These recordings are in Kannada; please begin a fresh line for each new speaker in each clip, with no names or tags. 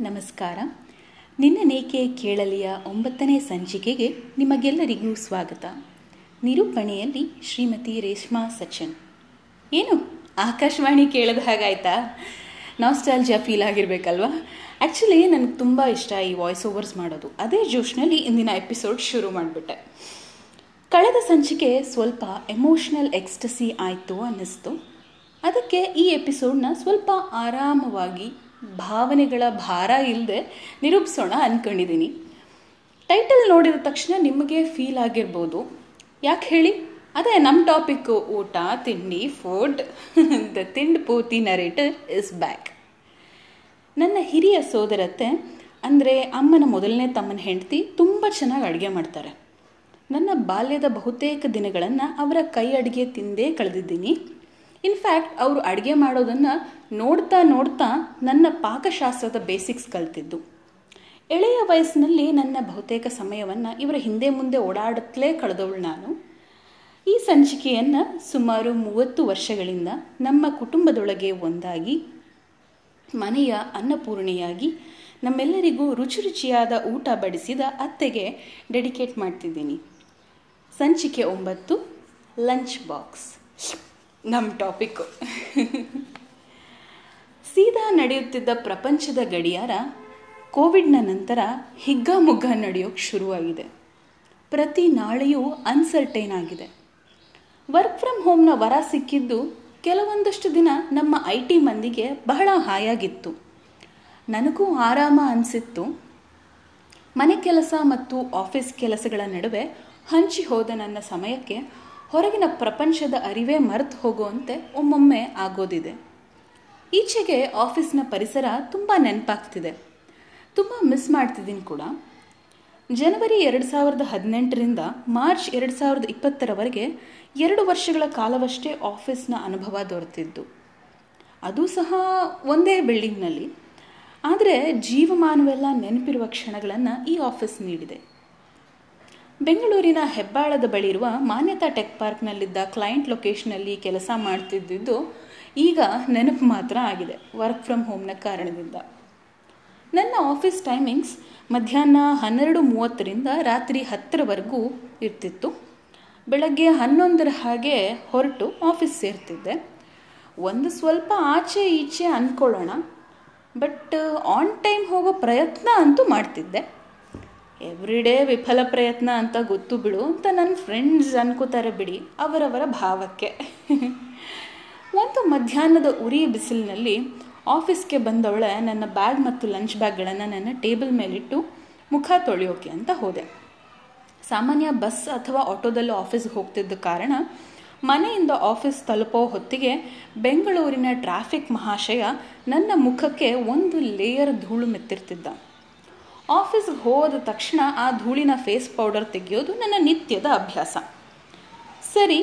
ನಮಸ್ಕಾರ. ನಿನ್ನ ನೇಕೆ ಕೇಳಲಿಯ ಒಂಬತ್ತನೇ ಸಂಚಿಕೆಗೆ ನಿಮಗೆಲ್ಲರಿಗೂ ಸ್ವಾಗತ. ನಿರೂಪಣೆಯಲ್ಲಿ ಶ್ರೀಮತಿ ರೇಷ್ಮಾ ಸಚಿನ್ ಏನು? ಆಕಾಶವಾಣಿ ಕೇಳದ ಹಾಗಾಯ್ತಾ? ನಾಸ್ಟಾಲ್ಜಿಯಾ ಫೀಲ್ ಆಗಿರಬೇಕಲ್ವಾ? ಆ್ಯಕ್ಚುಲಿ ನನಗೆ ತುಂಬ ಇಷ್ಟ ಈ ವಾಯ್ಸ್ ಓವರ್ಸ್ ಮಾಡೋದು. ಅದೇ ಜೋಶ್ನಲ್ಲಿ ಇಂದಿನ ಎಪಿಸೋಡ್ ಶುರು ಮಾಡಿಬಿಟ್ಟೆ. ಕಳೆದ ಸಂಚಿಕೆ ಸ್ವಲ್ಪ ಎಮೋಷ್ನಲ್ ಎಕ್ಸ್ಟಸಿ ಆಯಿತು ಅನ್ನಿಸ್ತು. ಅದಕ್ಕೆ ಈ ಎಪಿಸೋಡ್ನ ಸ್ವಲ್ಪ ಆರಾಮವಾಗಿ ಭಾವನೆಗಳ ಭಾರ ಇಲ್ಲದೆ ನಿರೂಪಿಸೋಣ ಅಂದ್ಕೊಂಡಿದ್ದೀನಿ ಟೈಟಲ್ ನೋಡಿದ ತಕ್ಷಣ ನಿಮಗೆ ಫೀಲ್ ಆಗಿರ್ಬೋದು. ಯಾಕೆ ಹೇಳಿ? ಅದೇ ನಮ್ಮ ಟಾಪಿಕ್ಕು ಊಟ, ತಿಂಡಿ ಫುಡ್ ದ ತಿಂಡ್ ಪೂರ್ತಿ ನರೇಟರ್ ಇಸ್ ಬ್ಯಾಕ್ ನನ್ನ ಹಿರಿಯ ಸೋದರತ್ತೆ, ಅಂದರೆ ಅಮ್ಮನ ಮೊದಲನೇ ತಮ್ಮನ ಹೆಂಡತಿ ತುಂಬ ಚೆನ್ನಾಗಿ ಅಡುಗೆ ಮಾಡ್ತಾರೆ. ನನ್ನ ಬಾಲ್ಯದ ಬಹುತೇಕ ದಿನಗಳನ್ನು ಅವರ ಕೈ ಅಡುಗೆ ತಿಂದೇ ಕಳೆದಿದ್ದೀನಿ. ಇನ್ಫ್ಯಾಕ್ಟ್ ಅವರು ಅಡುಗೆ ಮಾಡೋದನ್ನು ನೋಡ್ತಾ ನೋಡ್ತಾ ನನ್ನ ಪಾಕಶಾಸ್ತ್ರದ ಬೇಸಿಕ್ಸ್ ಕಲ್ತಿದ್ದು. ಎಳೆಯ ವಯಸ್ಸಿನಲ್ಲಿ ನನ್ನ ಬಹುತೇಕ ಸಮಯವನ್ನು ಇವರ ಹಿಂದೆ ಮುಂದೆ ಓಡಾಡುತ್ತಲೇ ಕಳೆದವಳು ನಾನು. ಈ ಸಂಚಿಕೆಯನ್ನು ಸುಮಾರು ಮೂವತ್ತು ವರ್ಷಗಳಿಂದ ನಮ್ಮ ಕುಟುಂಬದೊಳಗೆ ಒಂದಾಗಿ, ಮನೆಯ ಅನ್ನಪೂರ್ಣೆಯಾಗಿ ನಮ್ಮೆಲ್ಲರಿಗೂ ರುಚಿ ರುಚಿಯಾದ ಊಟ ಬಡಿಸಿದ ಅತ್ತೆಗೆ ಡೆಡಿಕೇಟ್ ಮಾಡ್ತಿದ್ದೀನಿ. ಸಂಚಿಕೆ ಒಂಬತ್ತು ಲಂಚ್ ಬಾಕ್ಸ್ ನಮ್ಮ ಟಾಪಿಕ್ಕು ಸೀದಾ ನಡೆಯುತ್ತಿದ್ದ ಪ್ರಪಂಚದ ಗಡಿಯಾರ ಕೋವಿಡ್ನ ನಂತರ ಹಿಗ್ಗಾಮುಗ್ಗ ನಡೆಯೋಕ್ಕೆ ಶುರುವಾಗಿದೆ. ಪ್ರತಿ ನಾಳೆಯೂ ಅನ್ಸರ್ಟೈನ್ ಆಗಿದೆ. ವರ್ಕ್ ಫ್ರಮ್ ಹೋಮ್ನ ವರ ಸಿಕ್ಕಿದ್ದು ಕೆಲವೊಂದಷ್ಟು ದಿನ ನಮ್ಮ ಐ ಟಿ ಮಂದಿಗೆ ಬಹಳ ಹಾಯಾಗಿತ್ತು. ನನಗೂ ಆರಾಮ ಅನಿಸಿತ್ತು. ಮನೆ ಕೆಲಸ ಮತ್ತು ಆಫೀಸ್ ಕೆಲಸಗಳ ನಡುವೆ ಹಂಚಿ ಹೋದ ನನ್ನ ಸಮಯಕ್ಕೆ ಹೊರಗಿನ ಪ್ರಪಂಚದ ಅರಿವೇ ಮರೆತು ಹೋಗುವಂತೆ ಒಮ್ಮೊಮ್ಮೆ ಆಗೋದಿದೆ. ಈಚೆಗೆ ಆಫೀಸ್ನ ಪರಿಸರ ತುಂಬ ನೆನಪಾಗ್ತಿದೆ. ತುಂಬ ಮಿಸ್ ಮಾಡ್ತಿದ್ದೀನಿ ಕೂಡ. ಜನವರಿ ಎರಡು ಸಾವಿರದ ಹದಿನೆಂಟರಿಂದ ಮಾರ್ಚ್ ಎರಡು ಸಾವಿರದ ಇಪ್ಪತ್ತರವರೆಗೆ ಎರಡು ವರ್ಷಗಳ ಕಾಲವಷ್ಟೇ ಆಫೀಸ್ನ ಅನುಭವ ದೊರೆತಿದ್ದು. ಅದು ಸಹ ಒಂದೇ ಬಿಲ್ಡಿಂಗ್ನಲ್ಲಿ. ಆದರೆ ಜೀವಮಾನವೆಲ್ಲ ನೆನಪಿರುವ ಕ್ಷಣಗಳನ್ನು ಈ ಆಫೀಸ್ ನೀಡಿದೆ. ಬೆಂಗಳೂರಿನ ಹೆಬ್ಬಾಳದ ಬಳಿ ಇರುವ ಮಾನ್ಯತಾ ಟೆಕ್ ಪಾರ್ಕ್ನಲ್ಲಿದ್ದ ಕ್ಲೈಂಟ್ ಲೊಕೇಶನಲ್ಲಿ ಕೆಲಸ ಮಾಡ್ತಿದ್ದಿದ್ದು ಈಗ ನೆನಪು ಮಾತ್ರ ಆಗಿದೆ, ವರ್ಕ್ ಫ್ರಮ್ ಹೋಮ್ನ ಕಾರಣದಿಂದ. ನನ್ನ ಆಫೀಸ್ ಟೈಮಿಂಗ್ಸ್ ಮಧ್ಯಾಹ್ನ ಹನ್ನೆರಡು ಮೂವತ್ತರಿಂದ ರಾತ್ರಿ ಹತ್ತರವರೆಗೂ ಇರ್ತಿತ್ತು. ಬೆಳಗ್ಗೆ ಹನ್ನೊಂದರ ಹಾಗೆ ಹೊರಟು ಆಫೀಸ್ ಸೇರ್ತಿದ್ದೆ. ಒಂದು ಸ್ವಲ್ಪ ಆಚೆ ಈಚೆ ಅಂದ್ಕೊಳ್ಳೋಣ, ಬಟ್ ಆನ್ ಟೈಮ್ ಹೋಗೋ ಪ್ರಯತ್ನ ಅಂತೂ ಮಾಡ್ತಿದ್ದೆ. ಎವ್ರಿಡೇ ವಿಫಲ ಪ್ರಯತ್ನ ಅಂತ ಗೊತ್ತು ಬಿಡು ಅಂತ ನನ್ನ ಫ್ರೆಂಡ್ಸ್ ಅನ್ಕೋತಾರೆ ಬಿಡಿ, ಅವರವರ ಭಾವಕ್ಕೆ. ಒಂದು ಮಧ್ಯಾಹ್ನದ ಉರಿ ಬಿಸಿಲಿನಲ್ಲಿ ಆಫೀಸ್ಗೆ ಬಂದವಳೆ ನನ್ನ ಬ್ಯಾಗ್ ಮತ್ತು ಲಂಚ್ ಬ್ಯಾಗ್ಗಳನ್ನು ನನ್ನ ಟೇಬಲ್ ಮೇಲಿಟ್ಟು ಮುಖ ತೊಳೆಯೋಕೆ ಅಂತ ಹೋದೆ. ಸಾಮಾನ್ಯ ಬಸ್ ಅಥವಾ ಆಟೋದಲ್ಲೂ ಆಫೀಸ್ಗೆ ಹೋಗ್ತಿದ್ದ ಕಾರಣ ಮನೆಯಿಂದ ಆಫೀಸ್ ತಲುಪೋ ಹೊತ್ತಿಗೆ ಬೆಂಗಳೂರಿನ ಟ್ರಾಫಿಕ್ ಮಹಾಶಯ ನನ್ನ ಮುಖಕ್ಕೆ ಒಂದು ಲೇಯರ್ ಧೂಳು ಮೆತ್ತಿರ್ತಿದ್ದ. ಆಫೀಸ್ಗೆ ಹೋದ ತಕ್ಷಣ ಆ ಧೂಳಿನ ಫೇಸ್ ಪೌಡರ್ ತೆಗೆಯೋದು ನನ್ನ ನಿತ್ಯದ ಅಭ್ಯಾಸ. ಸರಿ,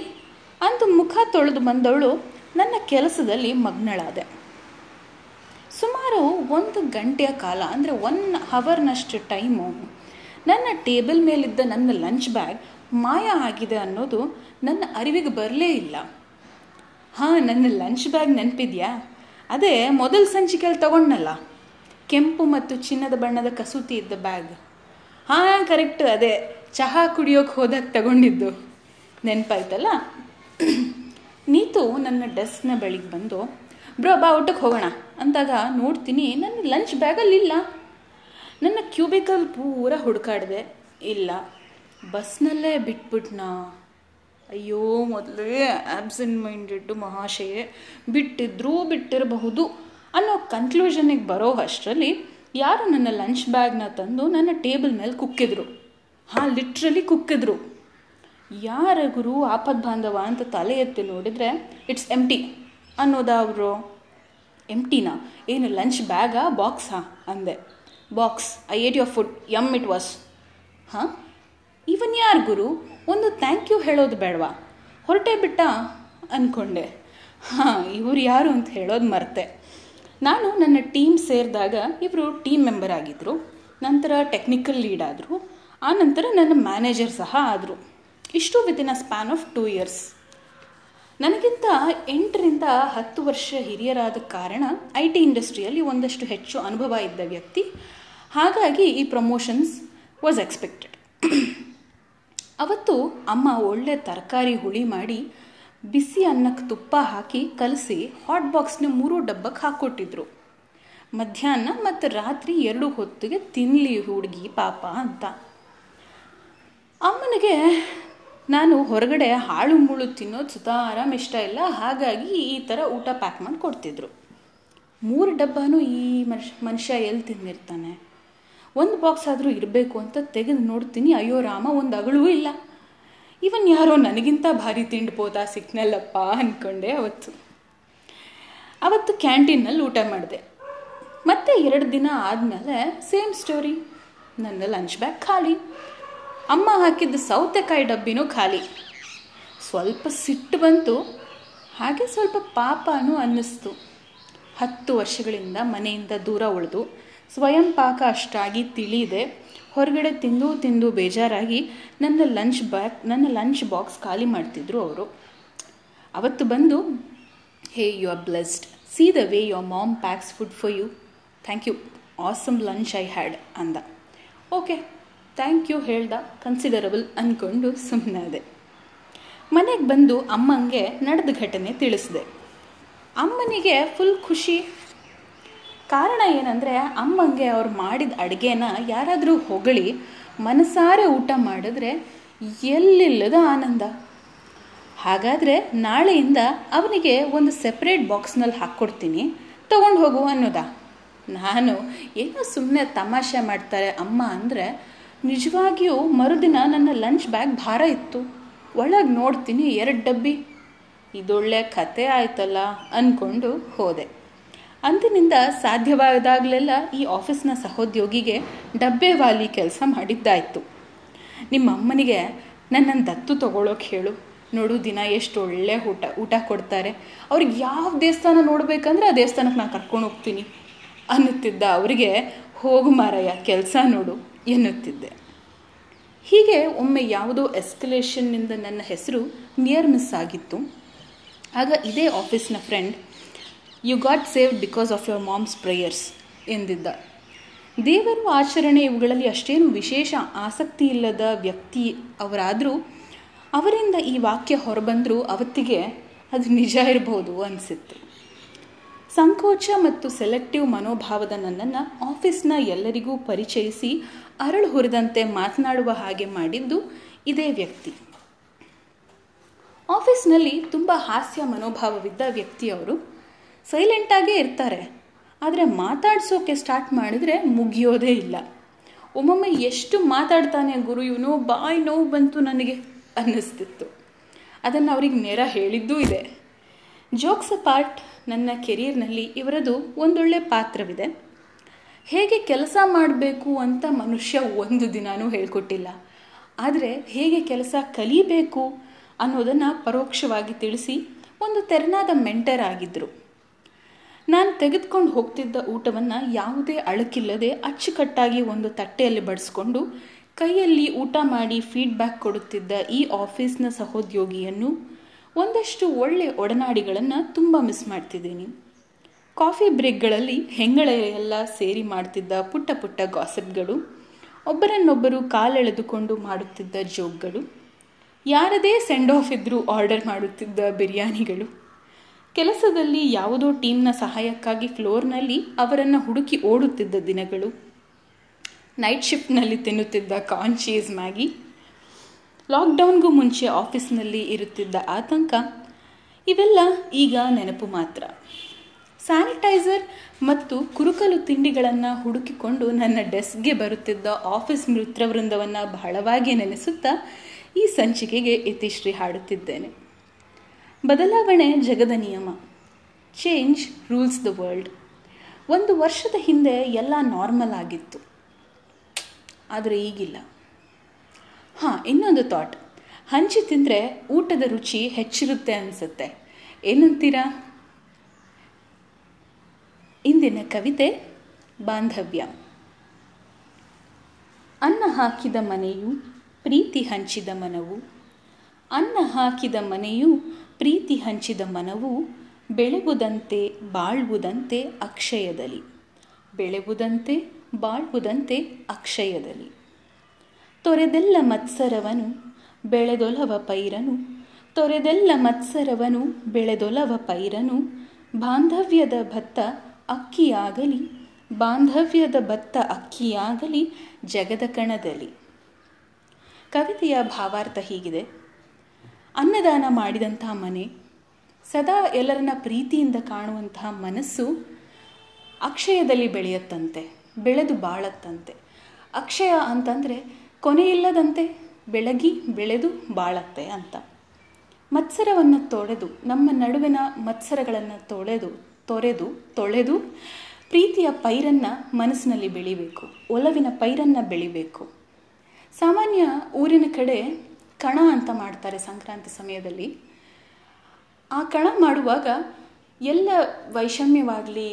ಅಂದು ಮುಖ ತೊಳೆದು ಬಂದವಳು ನನ್ನ ಕೆಲಸದಲ್ಲಿ ಮಗ್ನಳಾದೆ. ಸುಮಾರು ಒಂದು ಗಂಟೆಯ ಕಾಲ, ಅಂದರೆ ಒನ್ ಹವರ್ನಷ್ಟು ಟೈಮು ನನ್ನ ಟೇಬಲ್ ಮೇಲಿದ್ದ ನನ್ನ ಲಂಚ್ ಬ್ಯಾಗ್ ಮಾಯ ಆಗಿದೆ ಅನ್ನೋದು ನನ್ನ ಅರಿವಿಗೆ ಬರಲೇ ಇಲ್ಲ. ಹಾಂ, ನನ್ನ ಲಂಚ್ ಬ್ಯಾಗ್ ನೆನಪಿದೆಯಾ? ಅದೇ, ಮೊದಲ ಸಂಚಿಕೆಯಲ್ಲಿ ತಗೊಂಡನಲ್ಲ. ಕೆಂಪು ಮತ್ತು ಚಿನ್ನದ ಬಣ್ಣದ ಕಸೂತಿ ಇದ್ದ ಬ್ಯಾಗ್. ಹಾಂ, ಕರೆಕ್ಟ್, ಅದೇ. ಚಹಾ ಕುಡಿಯೋಕೆ ಹೋದಾಗ ತಗೊಂಡಿದ್ದು. ನೆನಪಾಯ್ತಲ್ಲ? ನೀತು ನನ್ನ ಡೆಸ್ಕ್ನ ಬಳಿಗೆ ಬಂದು, ಬ್ರೋ, ಬಾ ಊಟಕ್ಕೆ ಹೋಗೋಣ. ಅಂದಾಗ ನೋಡ್ತೀನಿ ನನ್ನ ಲಂಚ್ ಬ್ಯಾಗಲ್ಲಿ ಇಲ್ಲ. ನನ್ನ ಕ್ಯೂಬಿಕಲ್ ಪೂರ ಹುಡುಕಾಡಿದೆ. ಇಲ್ಲ. ಬಸ್ನಲ್ಲೇ ಬಿಟ್ಬಿಟ್ನಾ? ಅಯ್ಯೋ, ಮೊದಲೇ ಆಬ್ಸೆಂಟ್ ಮೈಂಡೆಡ್ ಮಹಾಶಯೆ. ಬಿಟ್ಟಿದ್ರೂ ಬಿಟ್ಟಿರಬಹುದು. ಅನ್ನೋ ಕನ್ಕ್ಲೂಷನಿಗೆ ಬರೋ ಅಷ್ಟರಲ್ಲಿ ಯಾರು ನನ್ನ ಲಂಚ್ ಬ್ಯಾಗ್ನ ತಂದು ನನ್ನ ಟೇಬಲ್ ಮೇಲೆ ಕುಕ್ಕಿದ್ರು. ಹಾಂ ಲಿಟ್ರಲಿ ಕುಕ್ಕಿದ್ರು. ಯಾರ ಗುರು ಆಪದ್ ಬಾಂಧವ ಅಂತ ತಲೆ ಎತ್ತಿ ನೋಡಿದರೆ ಇಟ್ಸ್ ಎಂ ಟಿ ಅನ್ನೋದ ಅವರು? ಎಂಟಿನಾ ಏನು ಲಂಚ್ ಬ್ಯಾಗಾ ಬಾಕ್ಸಾ ಅಂದೆ. Box I ate your food yum it was ಹಾಂ? ಇವನ್ ಯಾರು ಗುರು? ಒಂದು ಥ್ಯಾಂಕ್ ಯು ಹೇಳೋದು ಬೇಡವಾ? ಹೊರಟೇ ಬಿಟ್ಟ ಅಂದ್ಕೊಂಡೆ ಹಾಂ, ಇವ್ರು ಯಾರು? ಅಂತ ಹೇಳೋದು ಮರ್ತೆ. ನಾನು ನನ್ನ ಟೀಮ್ ಸೇರಿದಾಗ ಇವರು ಟೀಮ್ ಮೆಂಬರ್ ಆಗಿದ್ದರು ನಂತರ ಟೆಕ್ನಿಕಲ್ ಲೀಡ್ ಆದರು ನಂತರ ನನ್ನ ಮ್ಯಾನೇಜರ್ ಸಹ ಆದರು. ಇಷ್ಟು within a span of two years ನನಗಿಂತ ಎಂಟರಿಂದ ಹತ್ತು ವರ್ಷ ಹಿರಿಯರಾದ ಕಾರಣ ಐ ಟಿ ಇಂಡಸ್ಟ್ರಿಯಲ್ಲಿ ಒಂದಷ್ಟು ಹೆಚ್ಚು ಅನುಭವ ಇದ್ದ ವ್ಯಕ್ತಿ. ಹಾಗಾಗಿ ಈ ಪ್ರಮೋಷನ್ಸ್ ವಾಸ್ ಎಕ್ಸ್ಪೆಕ್ಟೆಡ್ ಅವತ್ತು ಅಮ್ಮ ಒಳ್ಳೆ ತರಕಾರಿ ಹುಳಿ ಮಾಡಿ ಬಿಸಿ ಅನ್ನಕ್ಕೆ ತುಪ್ಪ ಹಾಕಿ ಕಲಸಿ ಹಾಟ್ ಬಾಕ್ಸ್ನ ಮೂರು ಡಬ್ಬಕ್ಕೆ ಹಾಕ್ಕೊಟ್ಟಿದ್ರು ಮಧ್ಯಾಹ್ನ ಮತ್ತು ರಾತ್ರಿ ಎರಡು ಹೊತ್ತಿಗೆ ತಿನ್ನಲಿ ಹುಡುಗಿ ಪಾಪ ಅಂತ. ಅಮ್ಮನಿಗೆ ನಾನು ಹೊರಗಡೆ ಹಾಳು ಮುಳು ತಿನ್ನೋದು ಸುತಾರಾಮ್ ಇಷ್ಟ ಇಲ್ಲ, ಹಾಗಾಗಿ ಈ ಥರ ಊಟ ಪ್ಯಾಕ್ ಮಾಡಿ ಕೊಡ್ತಿದ್ರು. ಮೂರು ಡಬ್ಬನೂ ಈ ಮನುಷ್ಯ ಮನುಷ್ಯ ಎಲ್ಲಿ ತಿಂದಿರ್ತಾನೆ? ಒಂದು ಬಾಕ್ಸ್ ಆದರೂ ಇರಬೇಕು ಅಂತ ತೆಗೆದು ನೋಡ್ತೀನಿ, ಅಯ್ಯೋ ರಾಮ, ಒಂದು ಅಗಳೂ ಇಲ್ಲ. ಇವನ್ ಯಾರೋ ನನಗಿಂತ ಭಾರಿ ತಿಂಡ್ಬೋದಾ ಸಿಕ್ನಲ್ಲಪ್ಪ ಅಂದ್ಕೊಂಡೆ ಅವತ್ತು. ಅವತ್ತು ಕ್ಯಾಂಟೀನಲ್ಲಿ ಊಟ ಮಾಡಿದೆ. ಮತ್ತೆ ಎರಡು ದಿನ ಆದಮೇಲೆ ಸೇಮ್ ಸ್ಟೋರಿ. ನನ್ನ ಲಂಚ್ ಬ್ಯಾಗ್ ಖಾಲಿ. ಅಮ್ಮ ಹಾಕಿದ್ದ ಸೌತೆಕಾಯಿ ಡಬ್ಬಿನೂ ಖಾಲಿ. ಸ್ವಲ್ಪ ಸಿಟ್ಟು ಬಂತು. ಹಾಗೆ ಸ್ವಲ್ಪ ಪಾಪನೂ ಅನ್ನಿಸ್ತು. ಹತ್ತು ವರ್ಷಗಳಿಂದ ಮನೆಯಿಂದ ದೂರ ಉಳಿದು ಸ್ವಯಂ ಪಾಕ ಅಷ್ಟಾಗಿ ತಿಳಿದೆ ಹೊರಗಡೆ ತಿಂದು ತಿಂದು ಬೇಜಾರಾಗಿ ನನ್ನ ಲಂಚ್ ಬ್ಯಾಗ್ ನನ್ನ ಲಂಚ್ ಬಾಕ್ಸ್ ಖಾಲಿ ಮಾಡ್ತಿದ್ರು ಅವರು. ಅವತ್ತು ಬಂದು, hey you are blessed see the way your mom packs food for you thank you awesome lunch I had ಅಂದ. ಓಕೆ ಥ್ಯಾಂಕ್ ಯು ಹೇಳ್ದ. ಕನ್ಸಿಡರಬಲ್ ಅಂದ್ಕೊಂಡು ಸುಮ್ಮನಾದೆ ಮನೆಗೆ ಬಂದು ಅಮ್ಮಂಗೆ ನಡೆದ ಘಟನೆ ತಿಳಿಸಿದೆ. ಅಮ್ಮನಿಗೆ ಫುಲ್ ಖುಷಿ ಕಾರಣ ಏನಂದರೆ ಅಮ್ಮಂಗೆ ಅವ್ರು ಮಾಡಿದ ಅಡುಗೆನ ಯಾರಾದರೂ ಹೊಗಳಿ ಮನಸಾರೆ ಊಟ ಮಾಡಿದ್ರೆ ಎಲ್ಲಿಲ್ಲದ ಆನಂದ. ಹಾಗಾದರೆ ನಾಳೆಯಿಂದ ಅವನಿಗೆ ಒಂದು ಸೆಪ್ರೇಟ್ ಬಾಕ್ಸ್ನಲ್ಲಿ ಹಾಕ್ಕೊಡ್ತೀನಿ, ತೊಗೊಂಡು ಹೋಗು ಅನ್ನೋದ? ನಾನು ಏನೋ ಸುಮ್ಮನೆ ತಮಾಷೆ ಮಾಡ್ತಾರೆ ಅಮ್ಮ ಅಂದರೆ ನಿಜವಾಗಿಯೂ ಮರುದಿನ ನನ್ನ ಲಂಚ್ ಬ್ಯಾಗ್ ಭಾರ ಇತ್ತು. ಒಳಗೆ ನೋಡ್ತೀನಿ ಎರಡು ಡಬ್ಬಿ. ಇದೊಳ್ಳೆ ಕತೆ ಆಯ್ತಲ್ಲ ಅಂದ್ಕೊಂಡು ಹೋದೆ. ಅಂದಿನಿಂದ ಸಾಧ್ಯವಾದಾಗಲೆಲ್ಲ ಈ ಆಫೀಸ್ನ ಸಹೋದ್ಯೋಗಿಗೆ ಡಬ್ಬೆ ವಾಲಿ ಕೆಲಸ ಮಾಡಿದ್ದಾಯಿತು. ನಿಮ್ಮ ಅಮ್ಮನಿಗೆ ನನ್ನನ್ನು ದತ್ತು ತಗೊಳ್ಳೋಕೆ ಹೇಳು. ನೋಡು, ದಿನ ಎಷ್ಟು ಒಳ್ಳೆ ಊಟ ಊಟ ಕೊಡ್ತಾರೆ. ಅವ್ರಿಗೆ ಯಾವ ದೇವಸ್ಥಾನ ನೋಡಬೇಕಂದ್ರೆ ಆ ದೇವಸ್ಥಾನಕ್ಕೆ ನಾನು ಕರ್ಕೊಂಡು ಹೋಗ್ತೀನಿ ಅನ್ನುತ್ತಿದ್ದ ಅವರಿಗೆ, ಹೋಗು ಮಾರಯ್ಯ, ಕೆಲಸ ನೋಡು ಎನ್ನುತ್ತಿದ್ದೆ. ಹೀಗೆ ಒಮ್ಮೆ ಯಾವುದೋ ಎಸ್ಕಲೇಷನ್ನಿಂದ ನನ್ನ ಹೆಸರು ನಿಯರ್ ಮಿಸ್ ಆಗಿತ್ತು. ಆಗ ಇದೇ ಆಫೀಸ್ನ friend you got saved because of your mom's prayers ಎಂದಿದ್ದ. ದೇವರು ಆಚರಣೆ ಇವುಗಳಲ್ಲಿ ಅಷ್ಟೇನು ವಿಶೇಷ ಆಸಕ್ತಿ ಇಲ್ಲದ ವ್ಯಕ್ತಿ ಅವರಾದರೂ, ಅವರಿಂದ ಈ ವಾಕ್ಯ ಹೊರಬಂದರೂ ಅವತ್ತಿಗೆ ಅದು ನಿಜ ಇರಬಹುದು ಅನಿಸಿತ್ತು. ಸಂಕೋಚ ಮತ್ತು ಸೆಲೆಕ್ಟಿವ್ ಮನೋಭಾವದ ನನ್ನನ್ನು ಆಫೀಸ್ನ ಎಲ್ಲರಿಗೂ ಪರಿಚಯಿಸಿ ಅರಳು ಹುರಿದಂತೆ ಮಾತನಾಡುವ ಹಾಗೆ ಮಾಡಿದ್ದು ಇದೇ ವ್ಯಕ್ತಿ. ಆಫೀಸ್ನಲ್ಲಿ ತುಂಬ ಹಾಸ್ಯ ಮನೋಭಾವವಿದ್ದ ವ್ಯಕ್ತಿಯವರು ಸೈಲೆಂಟಾಗೇ ಇರ್ತಾರೆ. ಆದರೆ ಮಾತಾಡ್ಸೋಕೆ ಸ್ಟಾರ್ಟ್ ಮಾಡಿದರೆ ಮುಗಿಯೋದೇ ಇಲ್ಲ. ಒಮ್ಮೊಮ್ಮೆ ಎಷ್ಟು ಮಾತಾಡ್ತಾನೆ ಗುರು, ಇವನು ಬಾಯ್ ನೋವು ಬಂತು ನನಗೆ ಅನ್ನಿಸ್ತಿತ್ತು. ಅದನ್ನು ಅವ್ರಿಗೆ ನೇರ ಹೇಳಿದ್ದೂ ಇದೆ. ಜೋಕ್ಸ್ ಪಾರ್ಟ್ ನನ್ನ ಕೆರಿಯರ್ನಲ್ಲಿ ಇವರದು ಒಂದೊಳ್ಳೆ ಪಾತ್ರವಿದೆ. ಹೇಗೆ ಕೆಲಸ ಮಾಡಬೇಕು ಅಂತ ಮನುಷ್ಯ ಒಂದು ದಿನಾನೂ ಹೇಳ್ಕೊಟ್ಟಿಲ್ಲ. ಆದರೆ ಹೇಗೆ ಕೆಲಸ ಕಲಿಬೇಕು ಅನ್ನೋದನ್ನು ಪರೋಕ್ಷವಾಗಿ ತಿಳಿಸಿ ಒಂದು ತೆರನಾದ ಮೆಂಟರ್ ಆಗಿದ್ದರು ನಾನು ತೆಗೆದುಕೊಂಡು ಹೋಗ್ತಿದ್ದ ಊಟವನ್ನು ಯಾವುದೇ ಅಳಕಿಲ್ಲದೆ ಅಚ್ಚುಕಟ್ಟಾಗಿ ಒಂದು ತಟ್ಟೆಯಲ್ಲಿ ಬಡಿಸ್ಕೊಂಡು ಕೈಯಲ್ಲಿ ಊಟ ಮಾಡಿ ಫೀಡ್ಬ್ಯಾಕ್ ಕೊಡುತ್ತಿದ್ದ ಈ ಆಫೀಸ್ನ ಸಹೋದ್ಯೋಗಿಯನ್ನು ಒಂದಷ್ಟು ಒಳ್ಳೆ ಒಡನಾಡಿಗಳನ್ನು ತುಂಬ ಮಿಸ್ ಮಾಡ್ತಿದ್ದೀನಿ. ಕಾಫಿ ಬ್ರೇಕ್ಗಳಲ್ಲಿ ಹೆಂಗಳೆಲ್ಲ ಸೇರಿ ಮಾಡ್ತಿದ್ದ ಪುಟ್ಟ ಪುಟ್ಟ ಗಾಸಿಪ್ಗಳು ಒಬ್ಬರನ್ನೊಬ್ಬರು ಕಾಲೆಳೆದುಕೊಂಡು ಮಾಡುತ್ತಿದ್ದ ಜೋಕ್ಗಳು ಯಾರದೇ ಸೆಂಡ್ ಆಫ್ ಇದ್ದರೂ ಆರ್ಡರ್ ಮಾಡುತ್ತಿದ್ದ ಬಿರಿಯಾನಿಗಳು ಕೆಲಸದಲ್ಲಿ ಯಾವುದೋ ಟೀಮ್ನ ಸಹಾಯಕ್ಕಾಗಿ ಫ್ಲೋರ್ನಲ್ಲಿ ಅವರನ್ನು ಹುಡುಕಿ ಓಡುತ್ತಿದ್ದ ದಿನಗಳು. ನೈಟ್ ಶಿಫ್ಟ್ನಲ್ಲಿ ತಿನ್ನುತ್ತಿದ್ದ ಕಾರ್ನ್ ಚೀಸ್ ಮ್ಯಾಗಿ, ಲಾಕ್ಡೌನ್ಗೂ ಮುಂಚೆ ಆಫೀಸ್ನಲ್ಲಿ ಇರುತ್ತಿದ್ದ ಆತಂಕ, ಇವೆಲ್ಲ ಈಗ ನೆನಪು ಮಾತ್ರ. ಸ್ಯಾನಿಟೈಸರ್ ಮತ್ತು ಕುರುಕಲು ತಿಂಡಿಗಳನ್ನು ಹುಡುಕಿಕೊಂಡು ನನ್ನ ಡೆಸ್ಕ್ಗೆ ಬರುತ್ತಿದ್ದ ಆಫೀಸ್ ಮೃತ್ರವೃಂದವನ್ನು ಬಹಳವಾಗಿ ನೆನೆಸುತ್ತಾ ಈ ಸಂಚಿಕೆಗೆ ಯತಿಶ್ರೀ ಹಾಡುತ್ತಿದ್ದೇನೆ. ಬದಲಾವಣೆ ಜಗದ ನಿಯಮ. ಚೇಂಜ್ ರೂಲ್ಸ್ ದ ವರ್ಲ್ಡ್ ಒಂದು ವರ್ಷದ ಹಿಂದೆ ಎಲ್ಲ ನಾರ್ಮಲ್ ಆಗಿತ್ತು. ಆದರೆ ಈಗಿಲ್ಲ. ಹಾಂ, ಇನ್ನೊಂದು ಥಾಟ್ ಹಂಚಿ ತಿಂದರೆ ಊಟದ ರುಚಿ ಹೆಚ್ಚಿರುತ್ತೆ ಅನಿಸುತ್ತೆ. ಏನಂತೀರಾ? ಇಂದಿನ ಕವಿತೆ, ಬಾಂಧವ್ಯ. ಅನ್ನ ಹಾಕಿದ ಮನೆಯು, ಪ್ರೀತಿ ಹಂಚಿದ ಮನವು. ಅನ್ನ ಹಾಕಿದ ಮನೆಯು ಪ್ರೀತಿ ಹಂಚಿದ ಮನವು ಬೆಳೆವುದಂತೆ ಬಾಳುವುದಂತೆ ಅಕ್ಷಯದಲ್ಲಿ. ಬೆಳೆವುದಂತೆ ಬಾಳುವುದಂತೆ ಅಕ್ಷಯದಲ್ಲಿ. ತೊರೆದೆಲ್ಲ ಮತ್ಸರವನು ಬೆಳೆದೊಲವ ಪೈರನು. ತೊರೆದೆಲ್ಲ ಮತ್ಸರವನು ಬೆಳೆದೊಲವ ಪೈರನು. ಬಾಂಧವ್ಯದ ಭತ್ತ ಅಕ್ಕಿಯಾಗಲಿ, ಬಾಂಧವ್ಯದ ಭತ್ತ ಅಕ್ಕಿಯಾಗಲಿ ಜಗದ ಕಣದಲ್ಲಿ. ಕವಿತೆಯ ಭಾವಾರ್ಥ ಹೀಗಿದೆ. ಅನ್ನದಾನ ಮಾಡಿದಂತಹ ಮನೆ, ಸದಾ ಎಲ್ಲರನ್ನ ಪ್ರೀತಿಯಿಂದ ಕಾಣುವಂತಹ ಮನಸ್ಸು ಅಕ್ಷಯದಲ್ಲಿ ಬೆಳೆಯತ್ತಂತೆ, ಬೆಳೆದು ಬಾಳತ್ತಂತೆ. ಅಕ್ಷಯ ಅಂತಂದರೆ ಕೊನೆಯಿಲ್ಲದಂತೆ ಬೆಳಗಿ, ಬೆಳೆದು ಬಾಳತ್ತೆ ಅಂತ. ಮತ್ಸರವನ್ನು ತೊಳೆದು, ನಮ್ಮ ನಡುವಿನ ಮತ್ಸರಗಳನ್ನು ತೊಳೆದು, ತೊರೆದು, ತೊಳೆದು ಪ್ರೀತಿಯ ಪೈರನ್ನು ಮನಸ್ಸಿನಲ್ಲಿ ಬೆಳಿಬೇಕು, ಒಲವಿನ ಪೈರನ್ನು ಬೆಳಿಬೇಕು. ಸಾಮಾನ್ಯ ಊರಿನ ಕಡೆ ಕಣ ಅಂತ ಮಾಡ್ತಾರೆ ಸಂಕ್ರಾಂತಿ ಸಮಯದಲ್ಲಿ. ಆ ಕಣ ಮಾಡುವಾಗ ಎಲ್ಲ ವೈಷಮ್ಯವಾಗಲಿ,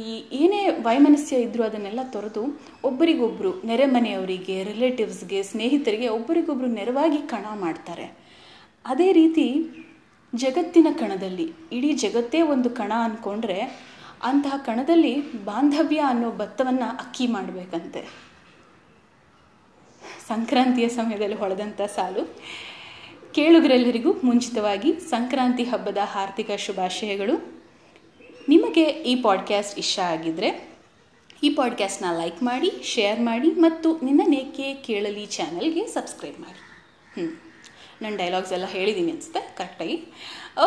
ಈ ಏನೇ ವೈಮನಸ್ಯ ಇದ್ದರೂ ಅದನ್ನೆಲ್ಲ ತೊರೆದು ಒಬ್ಬರಿಗೊಬ್ಬರು ನೆರೆಮನೆಯವರಿಗೆ ರಿಲೇಟಿವ್ಸ್ಗೆ ಸ್ನೇಹಿತರಿಗೆ ಒಬ್ಬರಿಗೊಬ್ಬರು ನೆರವಾಗಿ ಕಣ ಮಾಡ್ತಾರೆ. ಅದೇ ರೀತಿ ಜಗತ್ತಿನ ಕಣದಲ್ಲಿ, ಇಡೀ ಜಗತ್ತೇ ಒಂದು ಕಣ ಅಂದ್ಕೊಂಡ್ರೆ ಅಂತಹ ಕಣದಲ್ಲಿ ಬಾಂಧವ್ಯ ಅನ್ನೋ ಭತ್ತವನ್ನು ಅಕ್ಕಿ ಮಾಡಬೇಕಂತೆ. ಸಂಕ್ರಾಂತಿಯ ಸಮಯದಲ್ಲಿ ಹೊಳೆದಂಥ ಸಾಲು. ಕೇಳುಗರೆಲ್ಲರಿಗೂ ಮುಂಚಿತವಾಗಿ ಸಂಕ್ರಾಂತಿ ಹಬ್ಬದ ಹಾರ್ದಿಕ ಶುಭಾಶಯಗಳು. ನಿಮಗೆ ಈ ಪಾಡ್ಕ್ಯಾಸ್ಟ್ ಇಷ್ಟ ಆಗಿದ್ದರೆ ಈ ಪಾಡ್ಕ್ಯಾಸ್ಟ್ನ ಲೈಕ್ ಮಾಡಿ ಶೇರ್ ಮಾಡಿ ಮತ್ತು ನಿನ್ನ ನೇಕೆ ಕೇಳಲಿ ಚಾನಲ್ಗೆ ಸಬ್ಸ್ಕ್ರೈಬ್ ಮಾಡಿ. ಹ್ಞೂ ನನ್ನ ಡೈಲಾಗ್ಸ್ ಎಲ್ಲ ಹೇಳಿದ್ದೀನಿ ಅನಿಸುತ್ತೆ? ಕರೆಕ್ಟಾಗಿ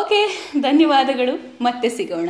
ಓಕೆ ಧನ್ಯವಾದಗಳು. ಮತ್ತೆ ಸಿಗೋಣ.